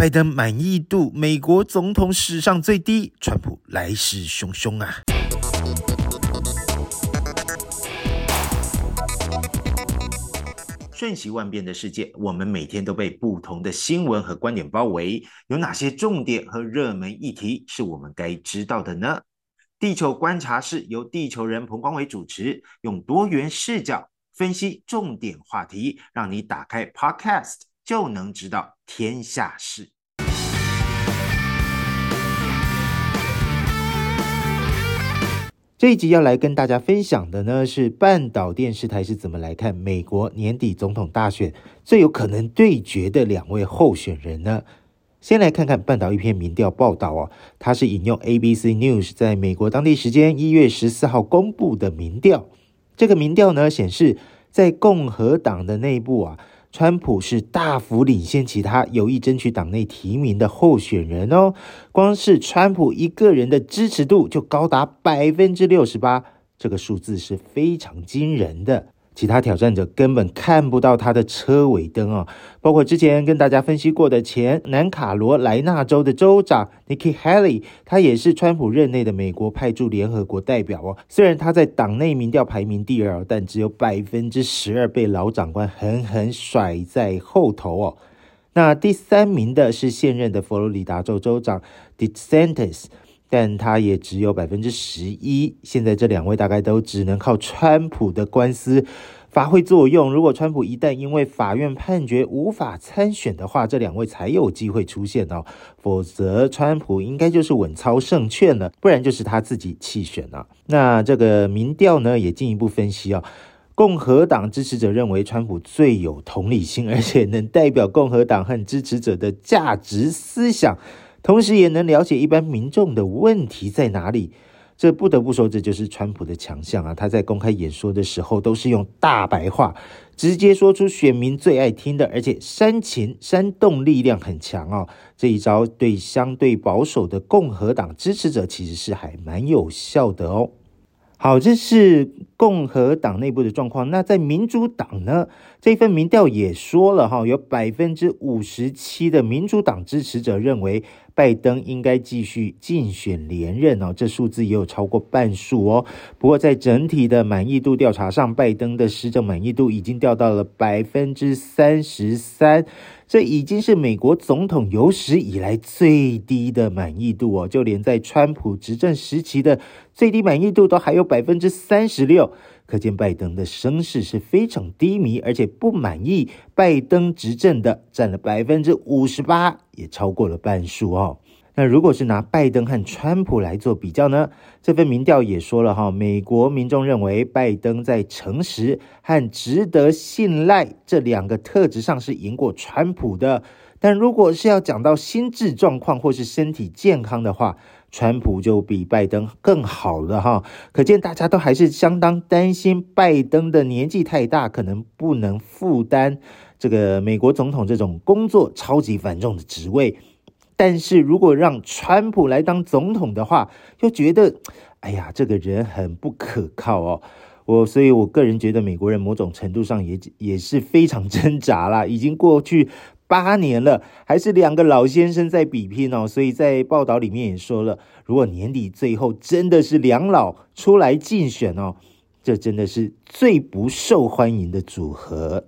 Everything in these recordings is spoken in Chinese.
拜登满意度美国总统史上最低，川普来势汹汹啊！瞬息万变的世界，我们每天都被不同的新闻和观点包围。有哪些重点和热门议题是我们该知道的呢？地球观察室由地球人彭光伟主持，用多元视角分析重点话题，让你打开 Podcast。就能知道天下事。这一集要来跟大家分享的呢，是半岛电视台是怎么来看美国年底总统大选最有可能对决的两位候选人呢？先来看看半岛一篇民调报道哦，它是引用 ABC News 在美国当地时间一月十四号公布的民调。这个民调呢显示，在共和党的内部啊。川普是大幅领先其他有意争取党内提名的候选人哦，光是川普一个人的支持度就高达百分之六十八，这个数字是非常惊人的。其他挑战者根本看不到他的车尾灯哦，包括之前跟大家分析过的前南卡罗来纳州的州长 Nikki Haley，他也是川普任内的美国派驻联合国代表哦。虽然他在党内民调排名第二，但只有百分之十二被老长官狠狠甩在后头哦。那第三名的是现任的佛罗里达州州长 DeSantis。但他也只有百分之十一。现在这两位大概都只能靠川普的官司发挥作用。如果川普一旦因为法院判决无法参选的话，这两位才有机会出现哦。否则，川普应该就是稳操胜券了，不然就是他自己弃选了。那这个民调呢，也进一步分析哦，共和党支持者认为川普最有同理心，而且能代表共和党和支持者的价值思想。同时也能了解一般民众的问题在哪里，这不得不说，这就是川普的强项啊！他在公开演说的时候都是用大白话，直接说出选民最爱听的，而且煽情煽动力量很强哦。这一招对相对保守的共和党支持者其实是还蛮有效的哦。好，这是共和党内部的状况。那在民主党呢？这份民调也说了哈，有百分之五十七的民主党支持者认为拜登应该继续竞选连任哦，这数字也有超过半数哦。不过在整体的满意度调查上，拜登的施政满意度已经掉到了百分之三十三，这已经是美国总统有史以来最低的满意度哦。就连在川普执政时期的最低满意度都还有百分之三十六。可见拜登的声势是非常低迷，而且不满意拜登执政的占了百分之五十八，也超过了半数哦。那如果是拿拜登和川普来做比较呢？这份民调也说了哈，美国民众认为拜登在诚实和值得信赖这两个特质上是赢过川普的，但如果是要讲到心智状况或是身体健康的话，川普就比拜登更好了哈，可见大家都还是相当担心拜登的年纪太大，可能不能负担这个美国总统这种工作超级繁重的职位。但是如果让川普来当总统的话，又觉得，哎呀，这个人很不可靠哦。我所以，我个人觉得美国人某种程度上也也是非常挣扎啦，已经过去。八年了，还是两个老先生在比拼哦，所以在报道里面也说了，如果年底最后真的是两老出来竞选哦，这真的是最不受欢迎的组合。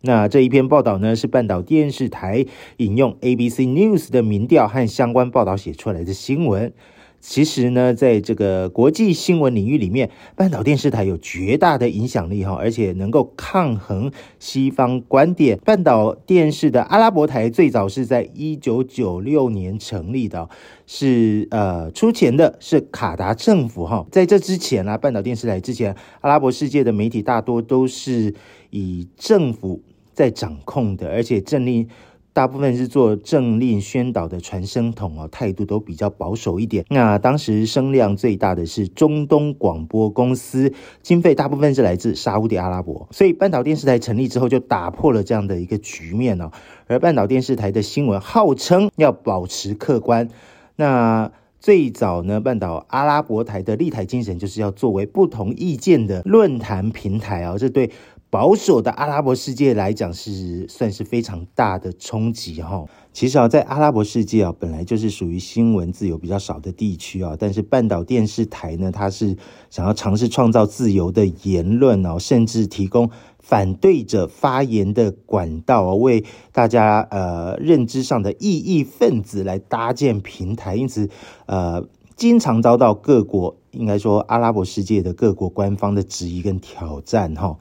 那这一篇报道呢，是半岛电视台引用 ABC News 的民调和相关报道写出来的新闻。其实呢，在这个国际新闻领域里面，半岛电视台有绝大的影响力哈，而且能够抗衡西方观点。半岛电视的阿拉伯台最早是在一九九六年成立的，是呃出钱的是卡达政府哈。在这之前啊，半岛电视台之前，阿拉伯世界的媒体大多都是以政府在掌控的，而且政令。大部分是做政令宣导的传声筒哦，态度都比较保守一点。那当时声量最大的是中东广播公司，经费大部分是来自沙乌地阿拉伯，所以半岛电视台成立之后就打破了这样的一个局面哦。而半岛电视台的新闻号称要保持客观，那最早呢，半岛阿拉伯台的立台精神就是要作为不同意见的论坛平台哦，这对。保守的阿拉伯世界来讲是算是非常大的冲击哈。其实啊，在阿拉伯世界啊，本来就是属于新闻自由比较少的地区啊。但是半岛电视台呢，它是想要尝试创造自由的言论哦，甚至提供反对者发言的管道啊，为大家呃认知上的异议分子来搭建平台。因此，呃，经常遭到各国，应该说阿拉伯世界的各国官方的质疑跟挑战哈。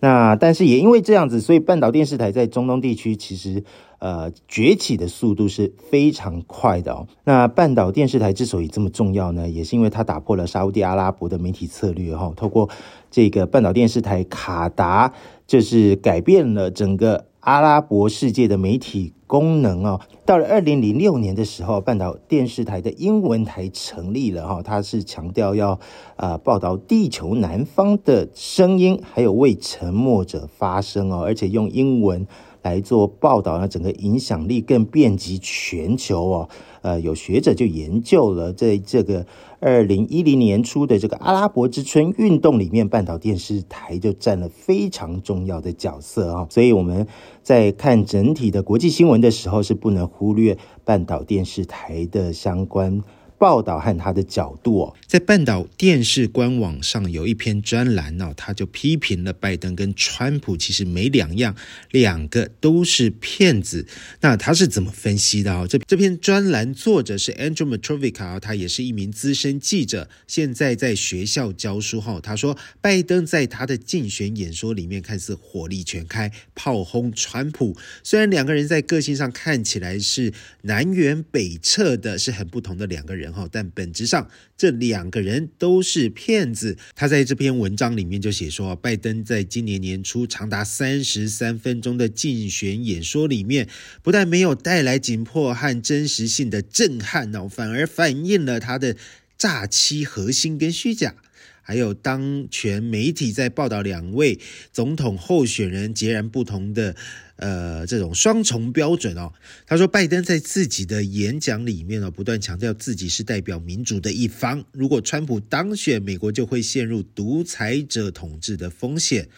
那但是也因为这样子，所以半岛电视台在中东地区其实。呃，崛起的速度是非常快的哦。那半岛电视台之所以这么重要呢，也是因为它打破了沙乌地阿拉伯的媒体策略哈。透过这个半岛电视台，卡达就是改变了整个阿拉伯世界的媒体功能哦。到了二零零六年的时候，半岛电视台的英文台成立了哈，它是强调要呃报道地球南方的声音，还有为沉默者发声哦，而且用英文。来做报道呢，整个影响力更遍及全球哦。呃，有学者就研究了，在这个二零一零年初的这个阿拉伯之春运动里面，半岛电视台就占了非常重要的角色啊。所以我们在看整体的国际新闻的时候，是不能忽略半岛电视台的相关。报道和他的角度哦，在半岛电视官网上有一篇专栏哦，他就批评了拜登跟川普其实没两样，两个都是骗子。那他是怎么分析的哦？这这篇专栏作者是 Andrew Matrovica，他也是一名资深记者，现在在学校教书哈。他说，拜登在他的竞选演说里面看似火力全开，炮轰川普，虽然两个人在个性上看起来是南辕北辙的，是很不同的两个人。但本质上，这两个人都是骗子。他在这篇文章里面就写说，拜登在今年年初长达三十三分钟的竞选演说里面，不但没有带来紧迫和真实性的震撼哦，反而反映了他的诈欺核心跟虚假。还有当权媒体在报道两位总统候选人截然不同的呃这种双重标准哦。他说，拜登在自己的演讲里面呢，不断强调自己是代表民主的一方。如果川普当选，美国就会陷入独裁者统治的风险。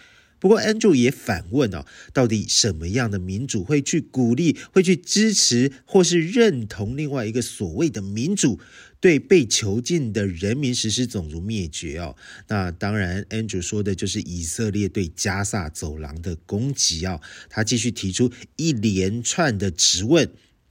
不过，Andrew 也反问哦，到底什么样的民主会去鼓励、会去支持或是认同另外一个所谓的民主，对被囚禁的人民实施种族灭绝哦？那当然，Andrew 说的就是以色列对加萨走廊的攻击哦。他继续提出一连串的质问。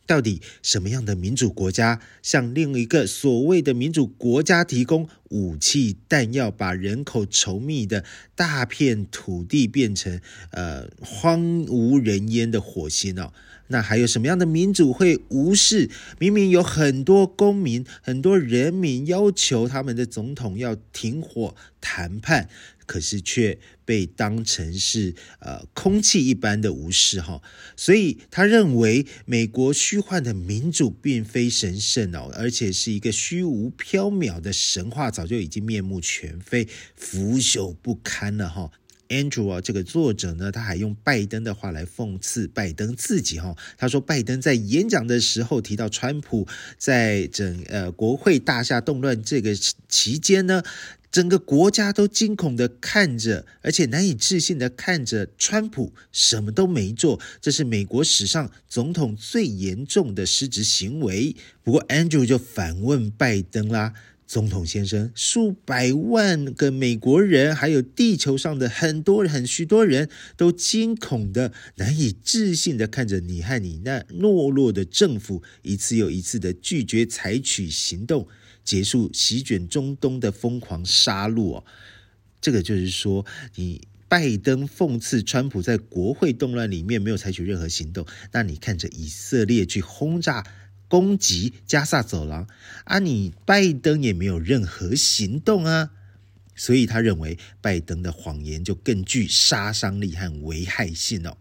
到底什么样的民主国家向另一个所谓的民主国家提供武器弹药，把人口稠密的大片土地变成呃荒无人烟的火星哦？那还有什么样的民主会无视明明有很多公民、很多人民要求他们的总统要停火谈判？可是却被当成是呃空气一般的无视哈，所以他认为美国虚幻的民主并非神圣哦，而且是一个虚无缥缈的神话，早就已经面目全非、腐朽不堪了哈。Andrew 啊，这个作者呢，他还用拜登的话来讽刺拜登自己哈。他说，拜登在演讲的时候提到川普在整呃国会大厦动乱这个期间呢。整个国家都惊恐的看着，而且难以置信的看着川普什么都没做，这是美国史上总统最严重的失职行为。不过，Andrew 就反问拜登啦：“总统先生，数百万个美国人，还有地球上的很多很许多人都惊恐地、难以置信地看着你和你那懦弱的政府一次又一次地拒绝采取行动。”结束席卷中东的疯狂杀戮哦，这个就是说，你拜登讽刺川普在国会动乱里面没有采取任何行动，那你看着以色列去轰炸攻击加萨走廊啊，你拜登也没有任何行动啊，所以他认为拜登的谎言就更具杀伤力和危害性哦。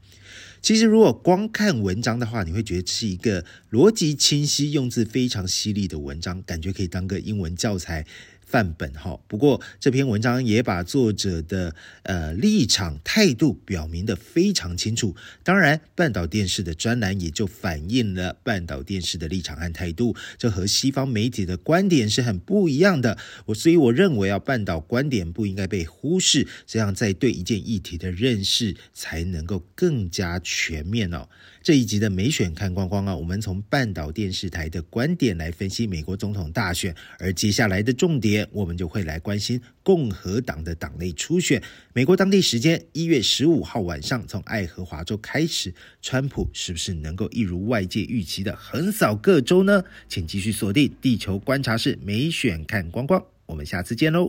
其实，如果光看文章的话，你会觉得是一个逻辑清晰、用字非常犀利的文章，感觉可以当个英文教材。范本哈，不过这篇文章也把作者的呃立场态度表明得非常清楚。当然，半岛电视的专栏也就反映了半岛电视的立场和态度，这和西方媒体的观点是很不一样的。我所以我认为啊，半岛观点不应该被忽视，这样在对一件议题的认识才能够更加全面哦。这一集的美选看光光啊，我们从半岛电视台的观点来分析美国总统大选，而接下来的重点，我们就会来关心共和党的党内初选。美国当地时间一月十五号晚上，从爱荷华州开始，川普是不是能够一如外界预期的横扫各州呢？请继续锁定地球观察室美选看光光，我们下次见喽。